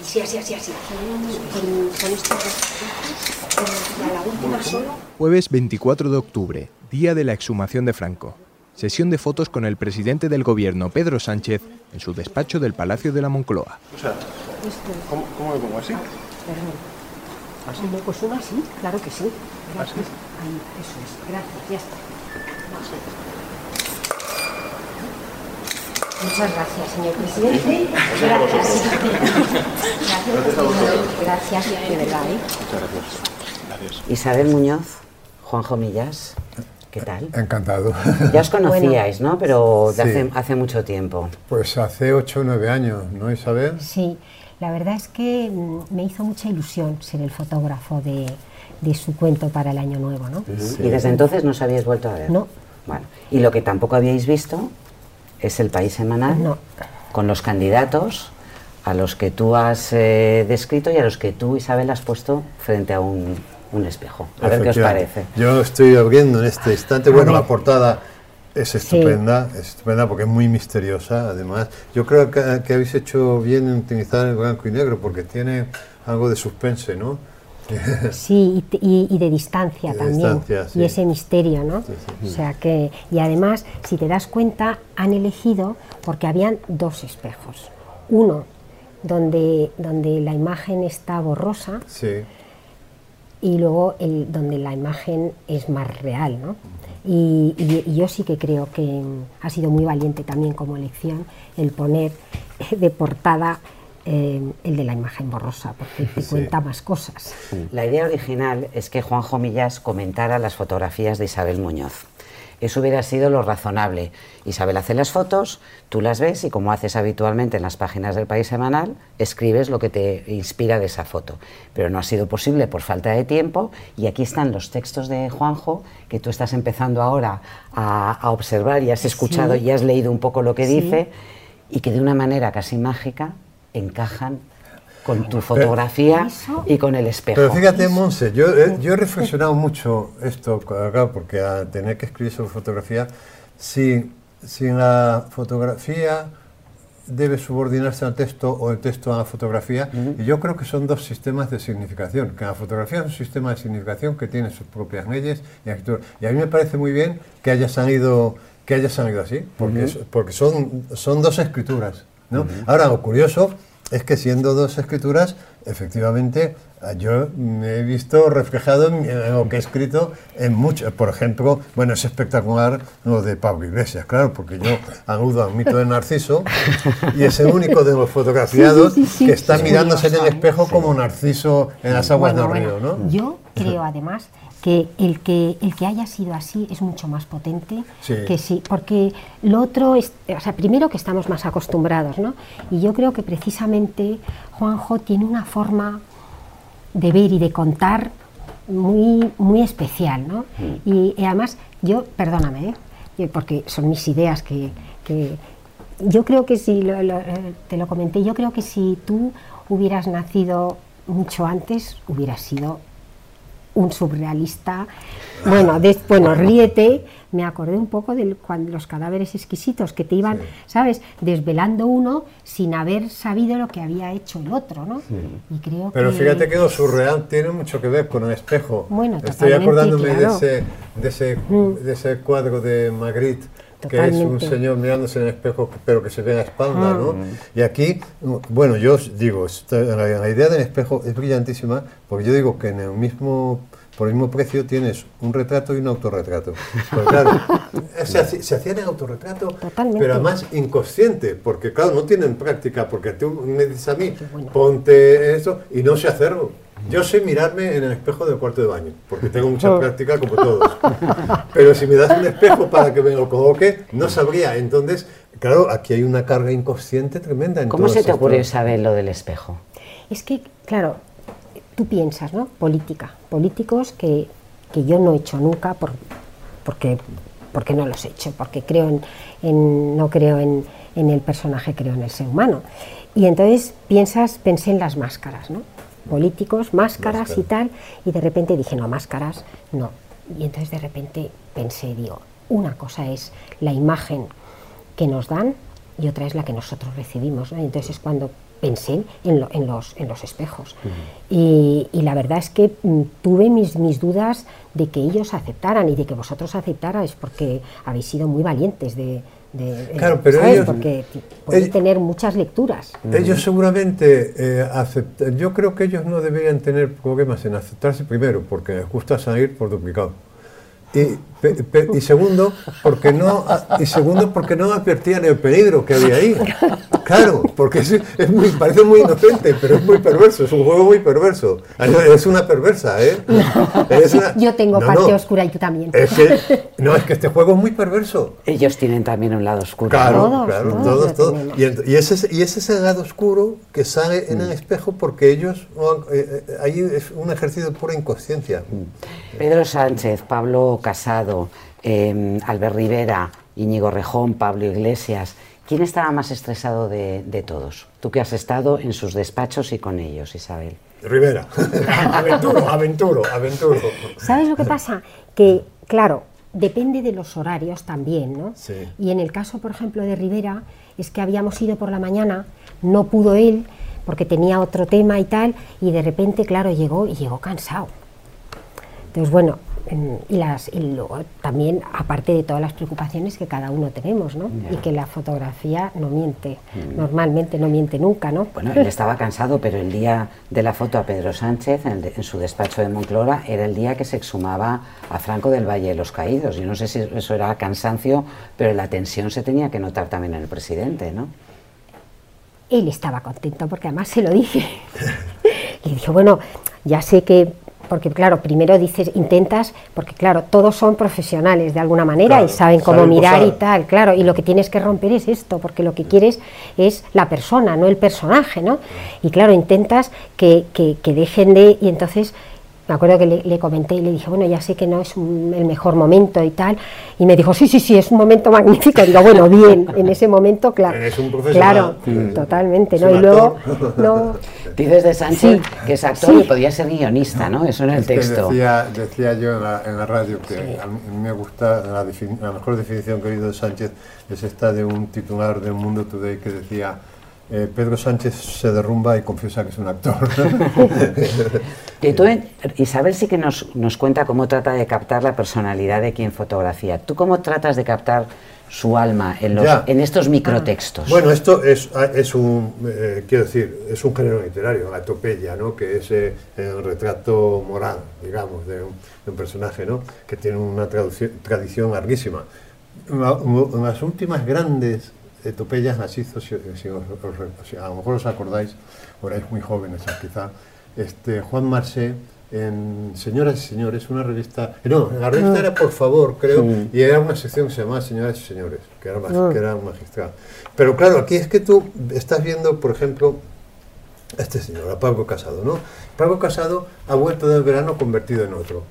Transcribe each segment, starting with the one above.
Sí, así, así, así. Jueves 24 de octubre, día de la exhumación de Franco. Sesión de fotos con el presidente del gobierno, Pedro Sánchez, en su despacho del Palacio de la Moncloa. O sea, ¿cómo, cómo me pongo así? perdón. ¿Así? No, Pues uno así, claro que sí. ¿Así? Ahí, eso es. Gracias, ya está. Muchas gracias, señor presidente. Gracias. Gracias, señor. Gracias, de verdad. ¿eh? Muchas gracias. Gracias. Isabel Muñoz, Juanjo Millas, ¿qué tal? Encantado. Ya os conocíais, ¿no? Pero de Sí. hace, hace mucho tiempo. Pues hace 8 o 9 años, ¿no, Isabel? Sí, la verdad es que mm, me hizo mucha ilusión ser el fotógrafo de, de su cuento para el año nuevo, ¿no? Y desde entonces no os habíais vuelto a ver. No. Bueno, y lo que tampoco habíais visto es el país semanal No. con los candidatos a los que tú has eh, descrito y a los que tú, Isabel, has puesto frente a un, un espejo. A ver qué os parece. Yo estoy abriendo en este instante. A Bueno, la portada es estupenda, es estupenda porque es muy misteriosa, además. Yo creo que, que habéis hecho bien en utilizar el blanco y negro porque tiene algo de suspense, ¿no? Sí, y, te- y- y de distancia de también. distancia, sí. Y ese misterio, ¿no? Sí, sí. O sea que, y además, si te das cuenta, han elegido porque habían dos espejos. Uno donde, donde la imagen está borrosa y luego el donde la imagen es más real, ¿no? Y, y- y yo sí que creo que ha sido muy valiente también como elección el poner de portada eh, el de la imagen borrosa, porque te Sí. cuenta más cosas. La idea original es que Juanjo Millas comentara las fotografías de Isabel Muñoz. Eso hubiera sido lo razonable. Isabel hace las fotos, tú las ves y como haces habitualmente en las páginas del País Semanal, escribes lo que te inspira de esa foto. Pero no ha sido posible por falta de tiempo y aquí están los textos de Juanjo que tú estás empezando ahora a, a observar y has escuchado Sí. y has leído un poco lo que Sí. dice y que de una manera casi mágica encajan con tu fotografía Eso- y con el espejo. Pero fíjate, Monse, yo, he- yo he reflexionado mucho esto, claro, porque a tener que escribir sobre fotografía, si, si en la fotografía debe subordinarse al texto o el texto a la fotografía, y yo creo que son dos sistemas de significación, que la fotografía es un sistema de significación que tiene sus propias leyes y arquitectura. Y a mí me parece muy bien que haya salido, que haya salido así, porque, es- porque son, son dos escrituras. ¿No? Ahora, lo curioso es que siendo dos escrituras, efectivamente, yo me he visto reflejado en, lo que he escrito en mucho. Por ejemplo, bueno, es espectacular lo de Pablo Iglesias, claro, porque yo aludo al mito de Narciso y es el único de los fotografiados Sí, sí, sí, sí. que está Es mirándose en el espejo como Narciso en las aguas Bueno, del río, ¿no? Yo creo además que el que el que haya sido así es mucho más potente Sí. que sí, porque lo otro es, o sea, primero que estamos más acostumbrados, ¿no? Y yo creo que precisamente Juanjo tiene una forma de ver y de contar muy muy especial, ¿no? Y, y además yo, perdóname, ¿eh? Eh, porque son mis ideas que, que yo creo que si lo- lo- eh, te lo comenté, yo creo que si tú hubieras nacido mucho antes, hubieras sido un surrealista. Bueno, des- bueno, ríete. Me acordé un poco de cuando los cadáveres exquisitos que te iban, ¿sabes? Desvelando uno sin haber sabido lo que había hecho el otro, ¿no? Y creo Pero que fíjate que lo surreal tiene mucho que ver con el espejo. Bueno, Estoy acordándome claro. de, ese, de, ese, de ese cuadro de Magritte, que es un señor mirándose en el espejo, pero que se ve la espalda, ¿no? Y aquí, bueno, yo os digo, la, idea del espejo es brillantísima, porque yo digo que en el mismo, por el mismo precio tienes un retrato y un autorretrato. Claro, se, hacía- se hacían el autorretrato, Totalmente. pero además inconsciente, porque claro, no tienen práctica, porque tú me dices a mí, bueno. ponte esto, y no sé hacerlo. Yo sé mirarme en el espejo del cuarto de baño, porque tengo mucha práctica como todos. Pero si me das un espejo para que me lo coloque, no sabría. Entonces, claro, aquí hay una carga inconsciente tremenda. En ¿Cómo se te ocurrió saber lo del espejo? Es que, claro, tú piensas, ¿no? Política. Políticos que, que yo no he hecho nunca por, porque, porque no los he hecho, porque creo en, en- no creo en, en el personaje, creo en el ser humano. Y entonces piensas, pensé en las máscaras, ¿no? Políticos, máscaras y tal, y de repente dije, no, máscaras, no. Y entonces de repente pensé, digo, una cosa es la imagen que nos dan y otra es la que nosotros recibimos. ¿no? Y entonces es cuando pensé en, lo- en los, en los espejos. y, y la verdad es que mm, tuve mis, mis dudas de que ellos aceptaran y de que vosotros aceptarais, porque habéis sido muy valientes de... de- Claro, pero ¿sabes? ellos- porque ti- puede ellos- tener muchas lecturas. Ellos seguramente eh, aceptan. Yo creo que ellos no deberían tener problemas en aceptarse primero, porque les gusta salir por duplicado. Y, pe- pe- y segundo, porque no y segundo porque no advertían el peligro que había ahí. Claro, porque es, es muy, parece muy inocente, pero es muy perverso, es un juego muy perverso. Es una perversa, ¿eh? Es una- Yo tengo No, parte no, oscura y tú también. Es que, no, es que este juego es muy perverso. Ellos tienen también un lado oscuro. Claro, Todos, claro, todos todos. Y, y ese, es- y ese es el lado oscuro que sale en el espejo porque ellos, eh, eh, ahí es un ejercicio de pura inconsciencia. Pedro Sánchez, Pablo Casado, eh, Albert Rivera, Íñigo Rejón, Pablo Iglesias. ¿Quién estaba más estresado de, de todos? Tú que has estado en sus despachos y con ellos, Isabel. Rivera, aventuro, aventuro, aventuro. ¿Sabes lo que pasa? Que, claro, depende de los horarios también, ¿no? Sí. Y en el caso, por ejemplo, de Rivera, es que habíamos ido por la mañana, no pudo él, porque tenía otro tema y tal, y de repente, claro, llegó y llegó cansado. Entonces, bueno, en- y, las, y luego también, aparte de todas las preocupaciones que cada uno tenemos, ¿no? Y que la fotografía no miente, normalmente no miente nunca, ¿no? Bueno, él estaba cansado, pero el día de la foto a Pedro Sánchez, en, el de- en su despacho de Monclora, era el día que se exhumaba a Franco del Valle de los Caídos. Yo no sé si eso era cansancio, pero la tensión se tenía que notar también en el presidente, ¿no? Él estaba contento porque además se lo dije. Le dije, bueno, ya sé que, porque claro, primero dices, intentas, porque claro, todos son profesionales de alguna manera Claro, y saben cómo saben mirar y tal, claro, y lo que tienes que romper es esto, porque lo que quieres es la persona, no el personaje, ¿no? Y claro, intentas que, que- que dejen de, y entonces... Me acuerdo que le, le comenté y le dije, bueno, ya sé que no es un- el mejor momento y tal. Y me dijo, sí, sí, sí, es un momento magnífico. Digo, bueno, bien, en ese momento, claro. Eres un profesional. Claro, totalmente, Es ¿no? un Y luego, no, Dices de Sánchez Sí, que es actor sí. y podía ser guionista, ¿no? Eso en el Es texto. decía, decía yo en la, en la radio que a mí me gusta, la, la mejor definición que he oído de Sánchez es esta de un titular del Mundo Today que decía eh, Pedro Sánchez se derrumba y confiesa que es un actor. Y tú, en- Isabel sí que nos, nos cuenta cómo trata de captar la personalidad de quien fotografía. ¿Tú cómo tratas de captar su alma en, los, en estos microtextos? Bueno, esto es, es un, eh, quiero decir, es un género literario, la topeya, ¿no? Que es eh, el retrato moral, digamos, de un, de un personaje, ¿no? Que tiene una tradición larguísima. La- las últimas grandes etopeyas las hizo, si, si os- os- a lo mejor os acordáis, o erais muy jóvenes quizá, este, Juan Marsé en Señoras y Señores, una revista, no, la revista era Por Favor, creo, y era una sección que se llamaba Señoras y Señores, que era, mag- que era magistral. Pero claro, aquí es que tú estás viendo, por ejemplo, a este señor, a Pablo Casado, ¿no? Pablo Casado ha vuelto del verano convertido en otro.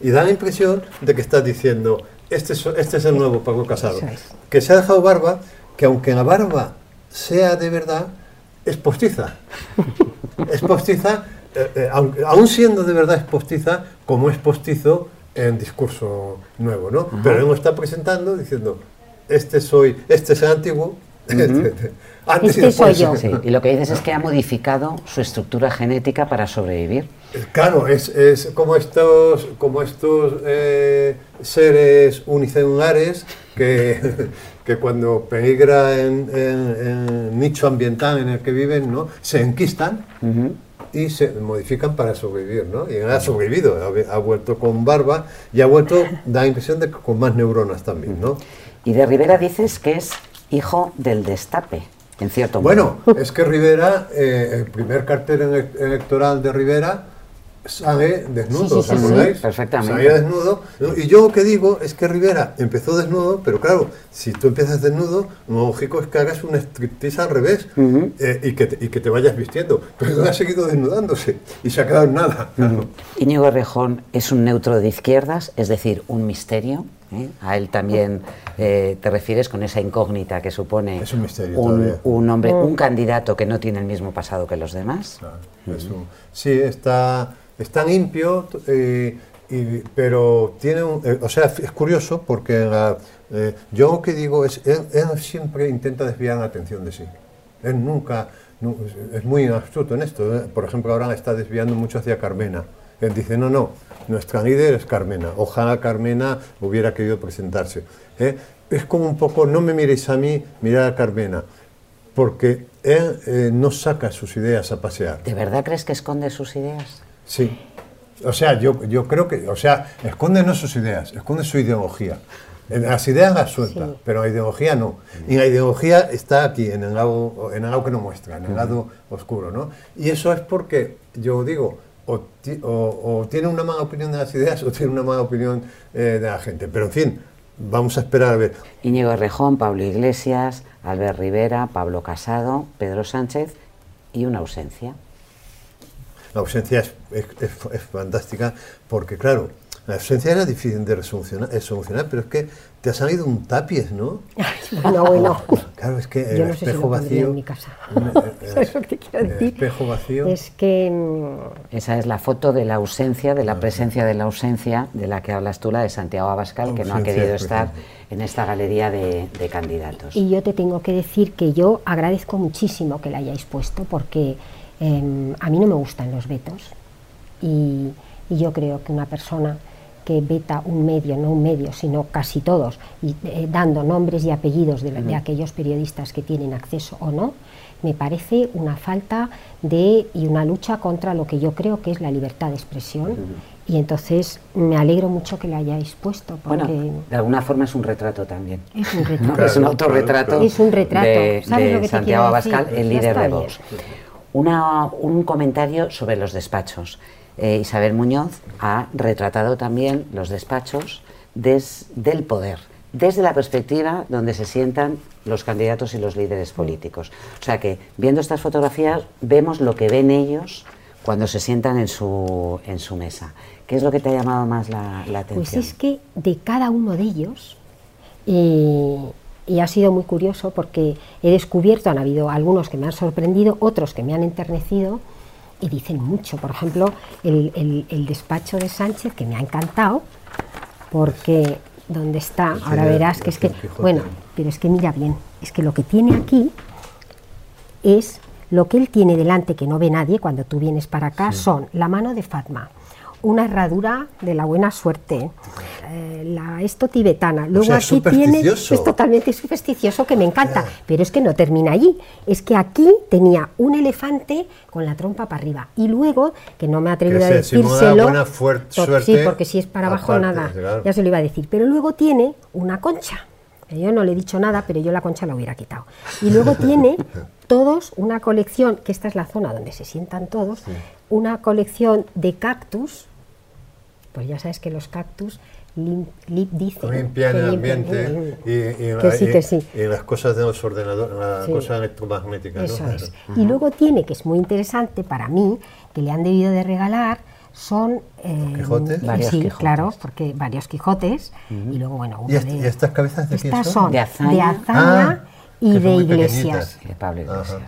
Y da la impresión de que estás diciendo, este es, este es el nuevo Pablo Casado. Es. Que se ha dejado barba, que aunque la barba sea de verdad, es postiza. es postiza, eh, eh, aun- aún siendo de verdad es postiza, como es postizo en discurso nuevo, ¿no? Pero él lo está presentando diciendo, este soy, este es el antiguo, antes y Este soy después. yo. Sí, y lo que dices es que ha modificado su estructura genética para sobrevivir. Claro, es, es como estos, como estos eh, seres unicelulares que, que cuando peligra en, el nicho ambiental en el que viven, ¿no? se enquistan y se modifican para sobrevivir. ¿no? Y ha sobrevivido, ha, ha vuelto con barba y ha vuelto, da la impresión de que con más neuronas también. ¿no? Y de Rivera dices que es hijo del destape, en cierto modo. Bueno, es que Rivera, eh, el primer cartel ele- electoral de Rivera sale desnudo, ¿os acordáis? Perfectamente. Salía desnudo. Y yo lo que digo es que Rivera empezó desnudo, pero claro, si tú empiezas desnudo, lo lógico es que hagas un striptease al revés eh, y, que te, y que te vayas vistiendo. Pero él ha seguido desnudándose y se ha quedado en nada. Íñigo Rejón es un neutro de izquierdas, es decir, un misterio. ¿Eh? A él también eh, te refieres con esa incógnita que supone Es un misterio un, todavía. un hombre, un candidato que no tiene el mismo pasado que los demás. Claro, es un- sí, está, está limpio, eh, y- pero tiene un, eh, o sea, es curioso porque la- eh, yo lo que digo es, él, él siempre intenta desviar la atención de sí. Él nunca, no, es- muy astuto en esto. Por ejemplo, ahora está desviando mucho hacia Carmena. Él dice, no, no, nuestra líder es Carmena. Ojalá Carmena hubiera querido presentarse. ¿eh? Es como un poco, no me miréis a mí, mirad a Carmena. Porque él eh, no saca sus ideas a pasear. ¿De verdad crees que esconde sus ideas? Sí. O sea, yo, yo creo que, o sea, esconde no sus ideas, esconde su ideología. Las ideas las suelta, Sí. pero la ideología no. Y la ideología está aquí, en el lado, en el lado que no muestra, en el lado oscuro, ¿no? Y eso es porque, yo digo, o, ti- o- o tiene una mala opinión de las ideas o tiene una mala opinión eh, de la gente. Pero en fin, vamos a esperar a ver. Íñigo Rejón, Pablo Iglesias, Albert Rivera, Pablo Casado, Pedro Sánchez y una ausencia. La ausencia es, es- es- es fantástica porque, claro, la ausencia era difícil de resolucionar, eh, solucionar, pero es que te ha salido un tapiz, ¿no? Bueno, bueno. Claro, es que el Yo no sé si lo espejo vacío. en mi casa. un- eh, ¿Sabes lo que quiero el decir? espejo vacío. Es que mm, Esa es la foto de la ausencia, de la presencia de la ausencia de la que hablas tú, la de Santiago Abascal, que no ha querido estar en esta galería de, de candidatos. Y yo te tengo que decir que yo agradezco muchísimo que la hayáis puesto porque em, a mí no me gustan los vetos y, y yo creo que una persona que veta un medio, no un medio, sino casi todos, y eh, dando nombres y apellidos de, de aquellos periodistas que tienen acceso o no, me parece una falta de y una lucha contra lo que yo creo que es la libertad de expresión. Y entonces me alegro mucho que la hayáis puesto, porque Bueno, de alguna forma es un retrato también. es un retrato. es un autorretrato, claro, Es un retrato. de, ¿Sabes de lo que te Santiago? Abascal, el Ya líder de. Vox. Una- un comentario sobre los despachos. Eh, Isabel Muñoz ha retratado también los despachos des- del poder, desde la perspectiva donde se sientan los candidatos y los líderes políticos. O sea que, viendo estas fotografías, vemos lo que ven ellos cuando se sientan en su, en su mesa. ¿Qué es lo que te ha llamado más la, la atención? Pues es que de cada uno de ellos, eh, y ha sido muy curioso porque he descubierto, han habido algunos que me han sorprendido, otros que me han enternecido y dicen mucho. Por ejemplo, el, el- el despacho de Sánchez, que me ha encantado, porque donde está, ahora verás que es que, Quijote. bueno, pero es que mira bien, es que lo que tiene aquí es lo que él tiene delante que no ve nadie cuando tú vienes para acá son la mano de Fatma, una herradura de la buena suerte, eh, la esto tibetana. Luego sea, aquí tiene es totalmente supersticioso que me encanta, pero es que no termina allí. Es que aquí tenía un elefante con la trompa para arriba y luego que no me Que a decírselo. buena por- suerte sí, porque si es para abajo aparte, nada. claro. Ya se lo iba a decir, pero luego tiene una concha. Yo no le he dicho nada, pero yo la concha la hubiera quitado. Y luego tiene todos una colección, que esta es la zona donde se sientan todos, una colección de cactus. Pues ya sabes que los cactus lim- lim- dicen Limpian el limpian- ambiente y, y Que la- sí, y- que sí. y las cosas de los ordenadores, las Sí. cosas electromagnéticas. Eso ¿no? es. Y luego tiene, que es muy interesante para mí, que le han debido de regalar, son... eh, ¿Quijotes? Varios sí, Quijotes. claro, porque varios Quijotes. Y luego, bueno, uno ¿Y, est- de- y estas cabezas de quién Estas son? son De de Azaña. Ah, y de Iglesias. de Pablo Ajá.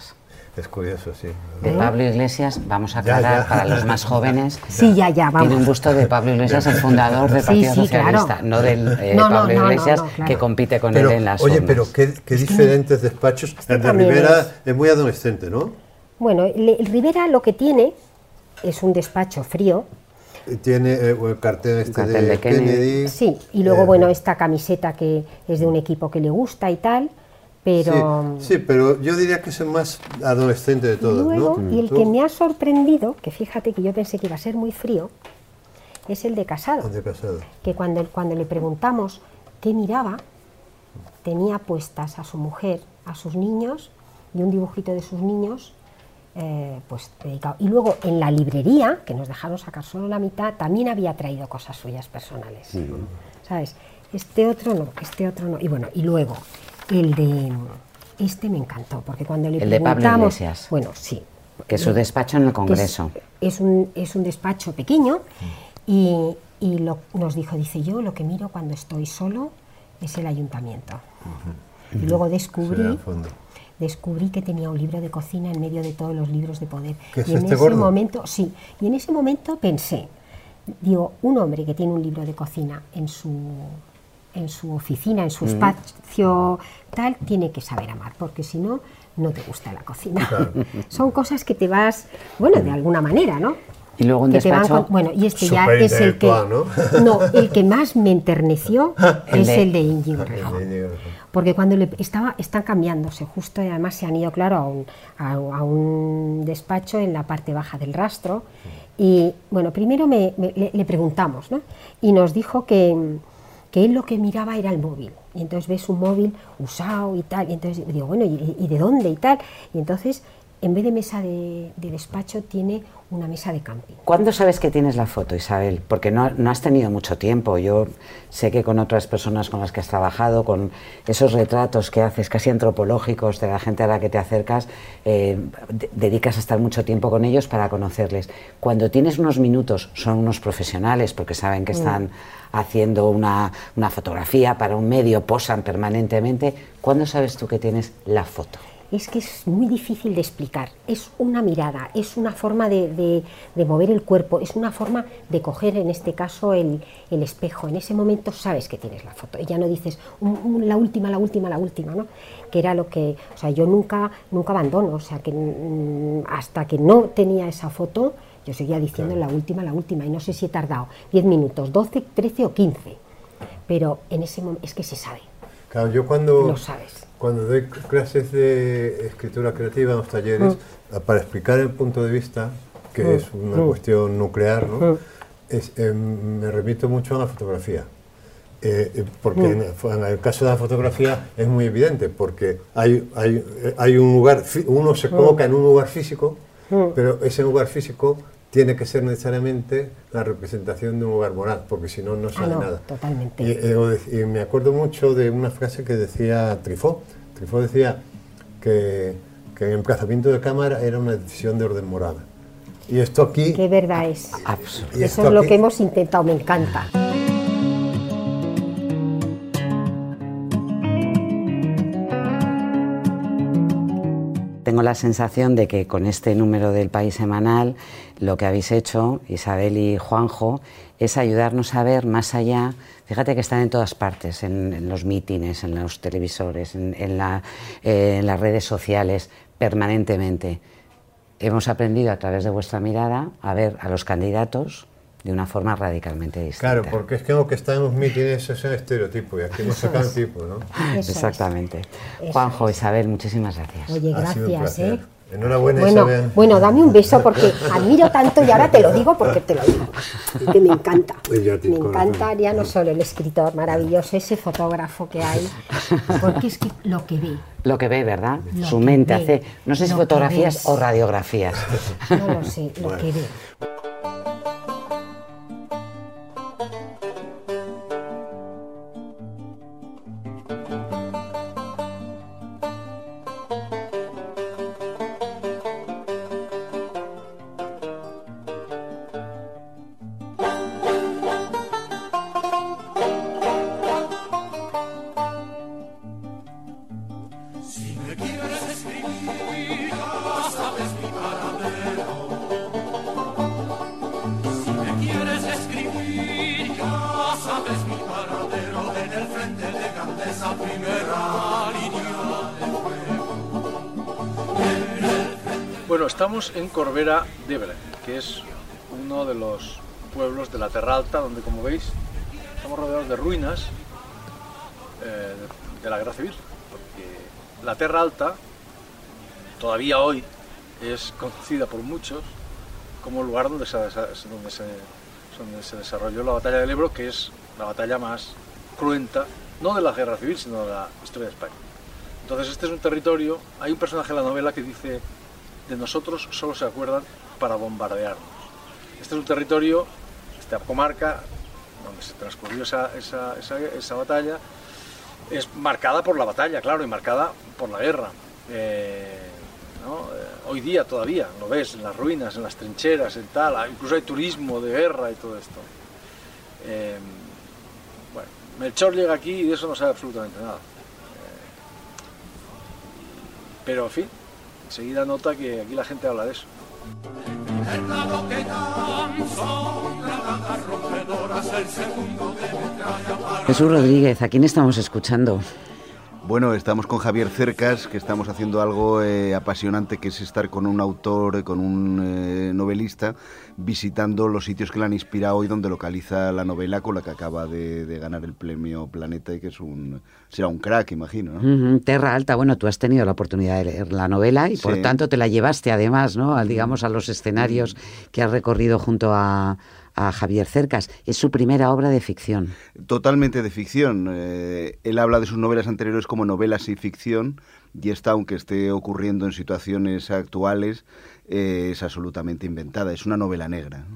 Es curioso, sí. De Pablo Iglesias, vamos a aclarar ya. para los más jóvenes. Sí, ya, ya, vamos. Tiene un busto de Pablo Iglesias, el fundador del Partido sí, Socialista, claro. no del eh, No, Pablo no, Iglesias no, claro. que compite con Pero, él en las oye, urnas. pero qué, qué diferentes despachos. El de Rivera es- es muy adolescente, ¿no? Bueno, le- el Rivera lo que tiene es un despacho frío, Y Tiene eh, el cartel este cartel de, de Kennedy. Kennedy. sí, y luego, Eh, bueno, esta camiseta que es de un equipo que le gusta y tal, pero... Sí, sí, pero yo diría que es el más adolescente de todos, Luego, ¿no? y el Tú- que me ha sorprendido, que fíjate que yo pensé que iba a ser muy frío, es el de Casado. el de casado. que cuando, cuando le preguntamos qué miraba, tenía puestas a su mujer, a sus niños y un dibujito de sus niños, eh, pues dedicado. Y luego en la librería, que nos dejaron sacar solo la mitad, también había traído cosas suyas personales. ¿Sabes? Este otro no, este otro no. Y bueno, y luego el de este me encantó, porque cuando le El de Pablo preguntamos, Iglesias. bueno, sí, que es su despacho en el es- Congreso. Es, un, es un despacho pequeño y, y lo- nos dijo, dice yo, lo que miro cuando estoy solo es el ayuntamiento. Y luego descubrí, descubrí que tenía un libro de cocina en medio de todos los libros de poder. ¿Qué es y en este ese gordo? momento, sí, y en ese momento pensé, digo, un hombre que tiene un libro de cocina en su en su oficina, en su espacio tal, tiene que saber amar, porque si no, no te gusta la cocina. Son cosas que te vas, bueno, de alguna manera, ¿no? Y luego un van despacho. con- bueno, y este ya es el que intelectual, ¿no? el que más me enterneció El es de- el de Íñigo Rejón. Porque cuando le estaba, están cambiándose, justo y además se han ido, claro, a un, a, a un despacho en la parte baja del rastro. Y bueno, primero me- me- le, le preguntamos, ¿no? Y nos dijo que, que él lo que miraba era el móvil. Y entonces ves un móvil usado y tal. Y entonces digo, bueno, ¿y, y de dónde y tal? Y entonces, en vez de mesa de, de despacho, tiene una mesa de camping. ¿Cuándo sabes que tienes la foto, Isabel? Porque no, no has tenido mucho tiempo. Yo sé que con otras personas con las que has trabajado, con esos retratos que haces casi antropológicos de la gente a la que te acercas, eh, de- dedicas a estar mucho tiempo con ellos para conocerles. Cuando tienes unos minutos, son unos profesionales porque saben que están haciendo una, una fotografía para un medio, posan permanentemente. ¿Cuándo sabes tú que tienes la foto? Es que es muy difícil de explicar. Es una mirada, es una forma de, de- de mover el cuerpo, es una forma de coger, en este caso, el, el espejo. En ese momento sabes que tienes la foto. Y ya no dices "Un- un- la última, la última, la última, ¿no? Que era lo que. O sea, yo nunca, nunca abandono. O sea, que mm, hasta que no tenía esa foto, yo seguía diciendo la última, la última. Y no sé si he tardado 10 minutos, 12, 13 o 15. Pero en ese momento es que se sabe. Claro, yo cuando, Lo sabes. Cuando doy clases de escritura creativa en los talleres, Mm. para explicar el punto de vista, que es una cuestión nuclear, ¿no? Mm. Es, eh, me remito mucho a la fotografía. Eh, eh, porque Mm. en, el, en el caso de la fotografía es muy evidente, porque hay, hay, hay un lugar, uno se Mm. coloca en un lugar físico, pero ese lugar físico tiene que ser necesariamente la representación de un lugar moral, porque si no, no sale Ah, no, nada. totalmente. Y, eh, y me acuerdo mucho de una frase que decía Trifó. Trifó decía que, que el emplazamiento de cámara era una decisión de orden moral. Y esto aquí... Qué verdad es. Y Eso es lo aquí- que hemos intentado, me encanta. Tengo la sensación de que con este número del País Semanal lo que habéis hecho, Isabel y Juanjo, es ayudarnos a ver más allá. Fíjate que están en todas partes, en, en los mítines, en los televisores, en, en la- eh, en las redes sociales, permanentemente. Hemos aprendido a través de vuestra mirada a ver a los candidatos de una forma radicalmente distinta. Claro, porque es que lo que está en los mítines es el estereotipo y aquí nos sacan tipo, ¿no? Eso. Exactamente. Eso Juanjo, Isabel, muchísimas gracias. Oye, Ha sido un gracias. ¿eh? Enhorabuena, Bueno, Isabel. bueno, dame un beso porque admiro tanto y ahora te lo digo porque te lo digo. Y que me encanta. Ti, Me encanta ya no solo el escritor maravilloso, ese fotógrafo que hay, porque es que lo que ve, Lo que ve, ¿verdad? Lo Su mente ve, hace, no sé si fotografías o radiografías. no lo sé, lo que ve. Estamos en Corbera d'Ebre, que es uno de los pueblos de la Terra Alta, donde como veis estamos rodeados de ruinas eh, de, de la Guerra Civil, porque la Terra Alta todavía hoy es conocida por muchos como el lugar donde se, desa- donde se, donde se desarrolló la batalla del Ebro, que es la batalla más cruenta, no de la Guerra Civil, sino de la historia de España. Entonces este es un territorio, hay un personaje en la novela que dice, de nosotros solo se acuerdan para bombardearnos. Este es un territorio, esta comarca, donde se transcurrió esa, esa, esa, batalla, es marcada por la batalla, claro, y marcada por la guerra. Eh. Eh, hoy día todavía, lo ves, en las ruinas, en las trincheras, en tal, incluso hay turismo de guerra y todo esto. Eh, bueno, Melchor llega aquí y de eso no sabe absolutamente nada. Pero, en fin, enseguida nota que aquí la gente habla de eso. Jesús Rodríguez, ¿a quién estamos escuchando? Bueno, estamos con Javier Cercas, que estamos haciendo algo eh, apasionante, que es estar con un autor, con un eh, novelista, visitando los sitios que le han inspirado y donde localiza la novela con la que acaba de, ganar el premio Planeta y que es un será un crack, imagino. ¿no? Terra Alta, bueno, tú has tenido la oportunidad de leer la novela y por tanto te la llevaste además, ¿no? digamos, a los escenarios que has recorrido junto a, a Javier Cercas. Es su primera obra de ficción. Totalmente de ficción. Eh, él habla de sus novelas anteriores como novelas y ficción, y esta, aunque esté ocurriendo en situaciones actuales, eh, es absolutamente inventada. Es una novela negra.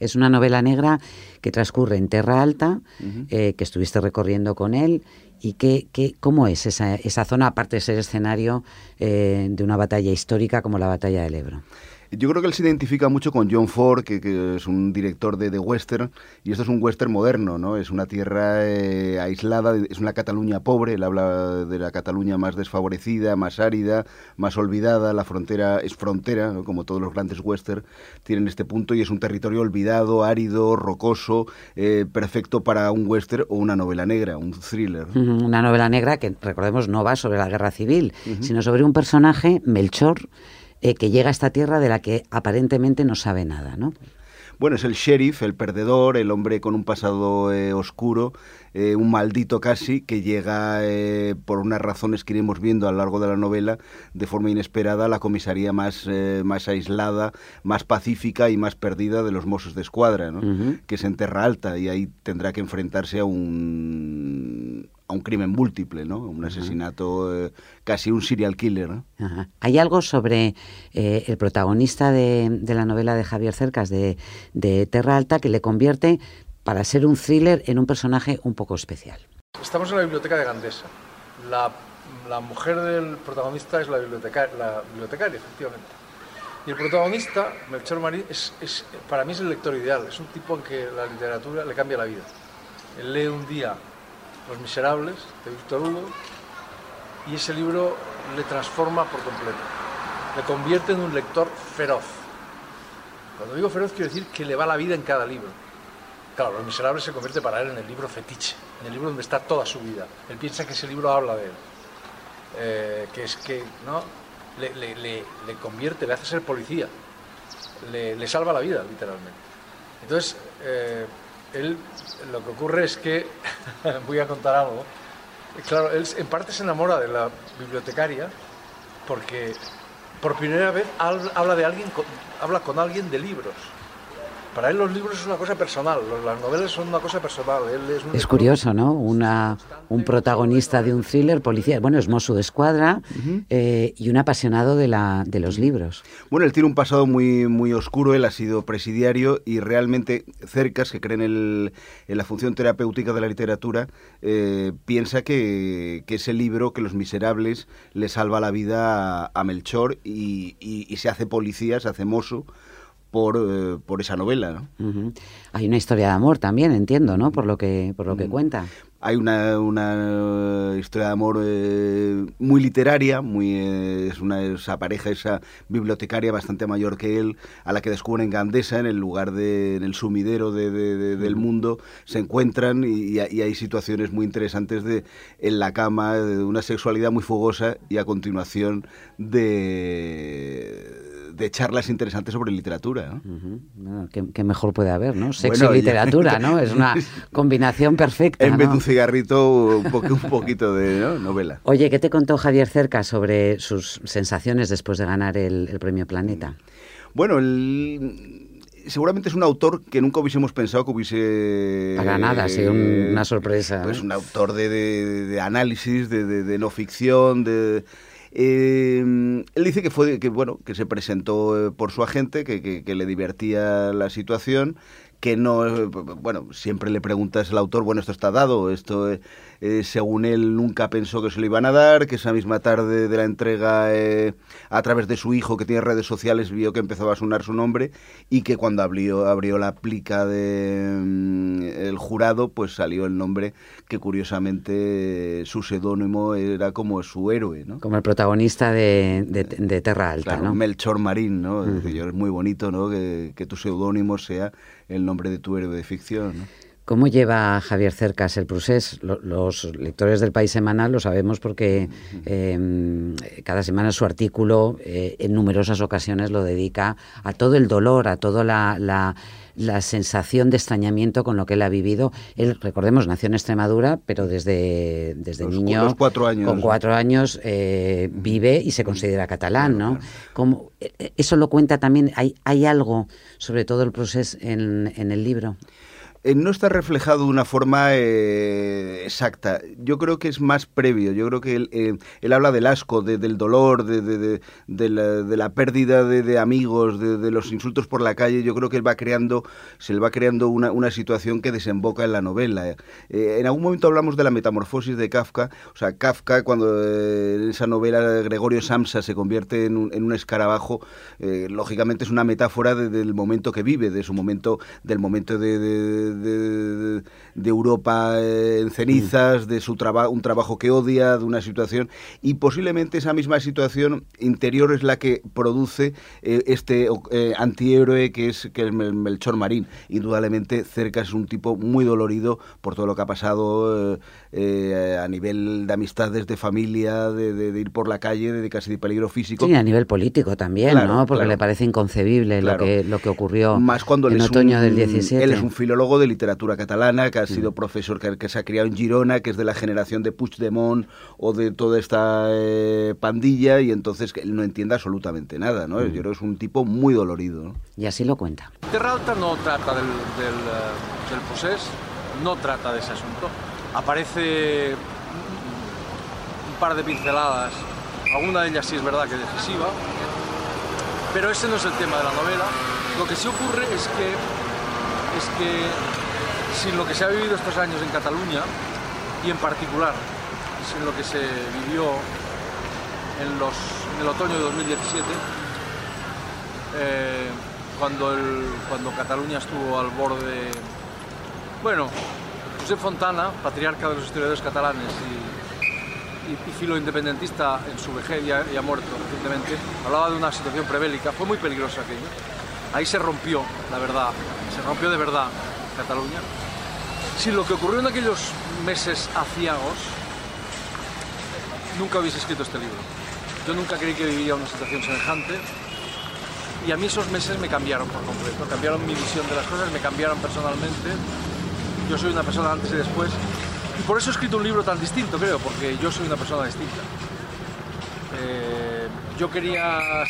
Es una novela negra que transcurre en Terra Alta, eh, que estuviste recorriendo con él. ¿Y qué, qué, cómo es esa, esa, zona, aparte de ser escenario de una batalla histórica como la batalla del Ebro? Yo creo que él se identifica mucho con John Ford, que, es un director de, de, western, y esto es un western moderno, ¿no? Es una tierra eh, aislada, es una Cataluña pobre, él habla de la Cataluña más desfavorecida, más árida, más olvidada, la frontera es frontera, como todos los grandes western tienen este punto, y es un territorio olvidado, árido, rocoso, eh, perfecto para un western o una novela negra, un thriller. Una novela negra que, recordemos, no va sobre la guerra civil, sino sobre un personaje, Melchor, eh, que llega a esta tierra de la que aparentemente no sabe nada, ¿no? Bueno, es el sheriff, el perdedor, el hombre con un pasado eh, oscuro, eh, un maldito casi, que llega por unas razones que iremos viendo a lo largo de la novela, de forma inesperada, a la comisaría más, más aislada, más pacífica y más perdida de los Mossos de Escuadra, ¿no? que es en Terra Alta, y ahí tendrá que enfrentarse a un a un crimen múltiple, ¿no? Un asesinato, eh, casi un serial killer. ¿no? Hay algo sobre eh, el protagonista de, la novela de Javier Cercas, de, Terra Alta, que le convierte, para ser un thriller, en un personaje un poco especial. Estamos en la biblioteca de Gandesa. La, mujer del protagonista es la, bibliotecaria, la bibliotecaria, efectivamente. Y el protagonista, Melchor Marín, es, es, para mí es el lector ideal. Es un tipo en que la literatura le cambia la vida. Él lee un día los Miserables, de Víctor Hugo, y ese libro le transforma por completo, le convierte en un lector feroz. Cuando digo feroz quiero decir que le va la vida en cada libro. Claro, Los Miserables se convierte para él en el libro fetiche, en el libro donde está toda su vida. Él piensa que ese libro habla de él, eh, que es que ¿no? le, convierte, le hace ser policía, le, salva la vida, literalmente. Entonces, eh, él lo que ocurre es que, voy a contar algo, claro, él en parte se enamora de la bibliotecaria porque por primera vez habla de alguien, habla con alguien de libros. Para él los libros es una cosa personal, las novelas son una cosa personal. es, curioso, ¿no? Una, un protagonista de un thriller policial, bueno, es mozo de escuadra eh, y un apasionado de, la, de los libros. Bueno, él tiene un pasado muy, muy oscuro, él ha sido presidiario y realmente Cercas, que cree en, la función terapéutica de la literatura, eh, piensa que, que, ese libro, que Los Miserables, le salva la vida a, Melchor y, y se hace policía, se hace mozo por, eh, por esa novela. ¿no? Hay una historia de amor también, entiendo, ¿no? Por lo que, por lo que mm. cuenta. Hay una, una historia de amor eh, muy literaria, muy eh, es una esa pareja, esa bibliotecaria bastante mayor que él, a la que descubren en Gandesa, en el lugar de, en el sumidero de, del mundo, se encuentran y, y, hay situaciones muy interesantes de en la cama, de una sexualidad muy fogosa y a continuación de de charlas interesantes sobre literatura. ¿no? ¿qué, mejor puede haber, ¿no? Sexo y literatura, ¿no? Es una combinación perfecta. En vez de un cigarrito, un, un poquito de novela. Oye, ¿qué te contó Javier Cerca sobre sus sensaciones después de ganar el, premio Planeta? Bueno, seguramente es un autor que nunca hubiésemos pensado que hubiese... Para nada, ha sido una sorpresa. Pues un autor de, análisis, de, no ficción, de, eh, él dice que fue que bueno que se presentó eh, por su agente, que, que, le divertía la situación, que no eh, bueno siempre le preguntas al autor bueno esto está dado esto eh, según él nunca pensó que se lo iban a dar, que esa misma tarde de la entrega, eh, a través de su hijo que tiene redes sociales, vio que empezaba a sonar su nombre y que cuando abrió, abrió la plica del mm, jurado, pues salió el nombre que curiosamente su seudónimo era como su héroe, ¿no? Como el protagonista de, de, Terra Alta, ¿no? Melchor Marín, ¿no? Es muy bonito, ¿no? Que, que tu seudónimo sea el nombre de tu héroe de ficción. ¿Cómo lleva Javier Cercas el procés? Lo- Los lectores del País Semanal lo sabemos porque eh, cada semana su artículo eh, en numerosas ocasiones lo dedica a todo el dolor, a toda la, la- la sensación de extrañamiento con lo que él ha vivido. Él, recordemos, nació en Extremadura, pero desde, desde Los- niño, los cuatro años. con cuatro años, eh, vive y se considera catalán, ¿no? Como, eh, eso lo cuenta también, hay, hay algo sobre todo el proceso en, en el libro. Eh, no está reflejado de una forma eh, exacta. Yo creo que es más previo. Yo creo que él, eh, habla del asco, de- del dolor, de, de- de- la, la pérdida de, amigos, de, los insultos por la calle. Yo creo que él va creando, se le va creando una, una situación que desemboca en la novela. En algún momento hablamos de la metamorfosis de Kafka. O sea, Kafka, cuando en esa novela Gregorio Samsa se convierte en un, en un escarabajo, lógicamente es una metáfora de- del momento que vive, de su momento, del momento de, de- Europa eh, en cenizas, de su trabajo, un trabajo que odia, de una situación, y posiblemente esa misma situación interior es la que produce eh, este eh, antihéroe que es, que es Mel- Melchor Marín. Indudablemente, Cerca es un tipo muy dolorido por todo lo que ha pasado eh, a nivel de amistades, de familia, de, de- de ir por la calle, de casi de peligro físico. Sí, a nivel político también, Claro, ¿no? Porque claro. le parece inconcebible Claro. lo que lo que ocurrió Más cuando en otoño un- del 17. Él es un filólogo de literatura catalana, que ha sido profesor, que, que se ha criado en Girona, que es de la generación de Puigdemont o de toda esta eh, pandilla, y entonces que él no entiende absolutamente nada, ¿no? Yo creo que es un tipo muy dolorido, ¿no? Y así lo cuenta. Terra Alta no trata del, del, eh, del no trata de ese asunto. Aparece un par de pinceladas, alguna de ellas sí es verdad que decisiva, pero ese no es el tema de la novela. Lo que sí ocurre es que, es que sin lo que se ha vivido estos años en Cataluña, y en particular sin lo que se vivió en, el otoño de 2017, eh, cuando, cuando Cataluña estuvo al borde... Bueno, José Fontana, patriarca de los historiadores catalanes y, y, y filo independentista en su vejez, ya, ya muerto recientemente, hablaba de una situación prebélica, fue muy peligroso aquello. Ahí se rompió, la verdad, se rompió de verdad Cataluña. Si lo que ocurrió en aquellos meses aciagos, nunca hubiese escrito este libro. Yo nunca creí que viviría una situación semejante y a mí esos meses me cambiaron por completo, cambiaron mi visión de las cosas, me cambiaron personalmente. Yo soy una persona antes y después y por eso he escrito un libro tan distinto, creo, porque yo soy una persona distinta. Eh, yo quería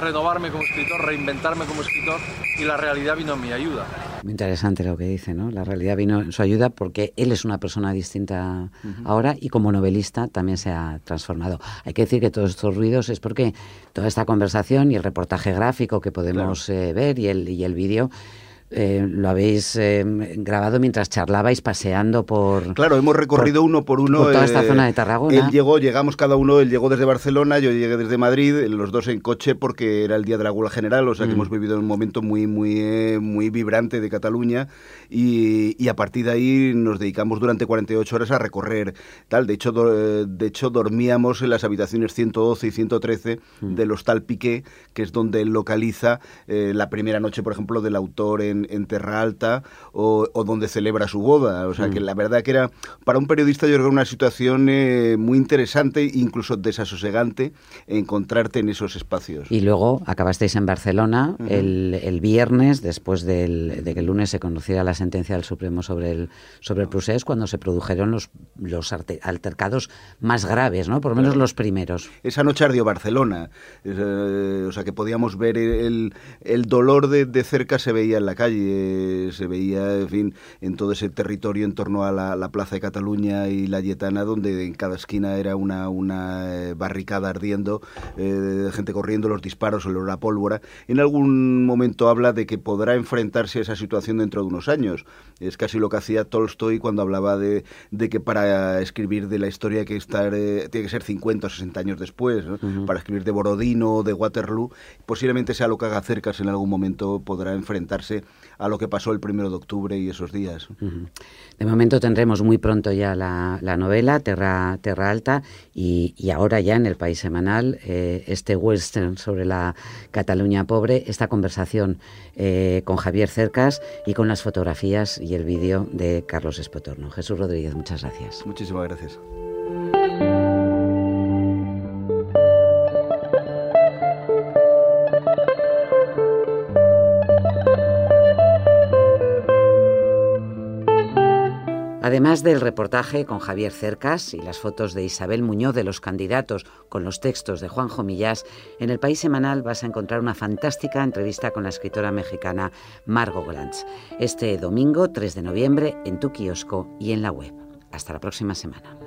renovarme como escritor, reinventarme como escritor y la realidad vino a mi ayuda. Muy interesante lo que dice, ¿no? La realidad vino en su ayuda porque él es una persona distinta ahora y como novelista también se ha transformado. Hay que decir que todos estos ruidos es porque toda esta conversación y el reportaje gráfico que podemos eh, ver y el, y el vídeo eh, lo habéis eh, grabado mientras charlabais paseando por... Claro, hemos recorrido por- uno por uno. por toda esta eh, zona de Tarragona. Él llegó, llegamos cada uno, él llegó desde Barcelona, yo llegué desde Madrid, los dos en coche porque era el día de la huelga general, o sea que Mm. hemos vivido un momento muy, muy, muy vibrante de Cataluña y, y a partir de ahí nos dedicamos durante 48 horas a recorrer tal. De hecho, do- de hecho dormíamos en las habitaciones 112 y 113 Mm. del Hostal Piqué, que es donde él localiza la primera noche, por ejemplo, del autor en, en Terra Alta o, o donde celebra su boda. O sea, que la verdad que era, para un periodista, yo creo una situación eh, muy interesante, incluso desasosegante, encontrarte en esos espacios. Y luego acabasteis en Barcelona el, el viernes, después del- de que el lunes se conociera la sentencia del Supremo sobre el, sobre el procés, cuando se produjeron los, los altercados más graves, ¿no? Por lo menos los primeros. Esa noche ardió Barcelona, eh, o sea que podíamos ver el, el dolor de, de cerca se veía en la calle, eh, se veía, en fin, en todo ese territorio en torno a la, la Plaza de Cataluña y la Yetana, donde en cada esquina era una, una eh, barricada ardiendo, eh, gente corriendo, los disparos, el olor a pólvora. En algún momento habla de que podrá enfrentarse a esa situación dentro de unos años. Es casi lo que hacía Tolstoy cuando hablaba de, de que para escribir de la historia hay que estar, eh, tiene que ser 50 o 60 años después, ¿no? para escribir de Borodino o de Waterloo, posiblemente sea lo que haga Cercas en algún momento, podrá enfrentarse a lo que pasó el primero de octubre y esos días. De momento tendremos muy pronto ya la, novela, Terra, Terra Alta, y, ahora ya en el País Semanal, eh, este western sobre la Cataluña pobre, esta conversación eh, con Javier Cercas y con las fotografías y el vídeo de Carlos Espotorno. Jesús Rodríguez, muchas gracias. Muchísimas gracias. Además del reportaje con Javier Cercas y las fotos de Isabel Muñoz de los candidatos con los textos de Juanjo Millás, en el País Semanal vas a encontrar una fantástica entrevista con la escritora mexicana Margot Glantz. Este domingo 3 de noviembre en tu kiosco y en la web. Hasta la próxima semana.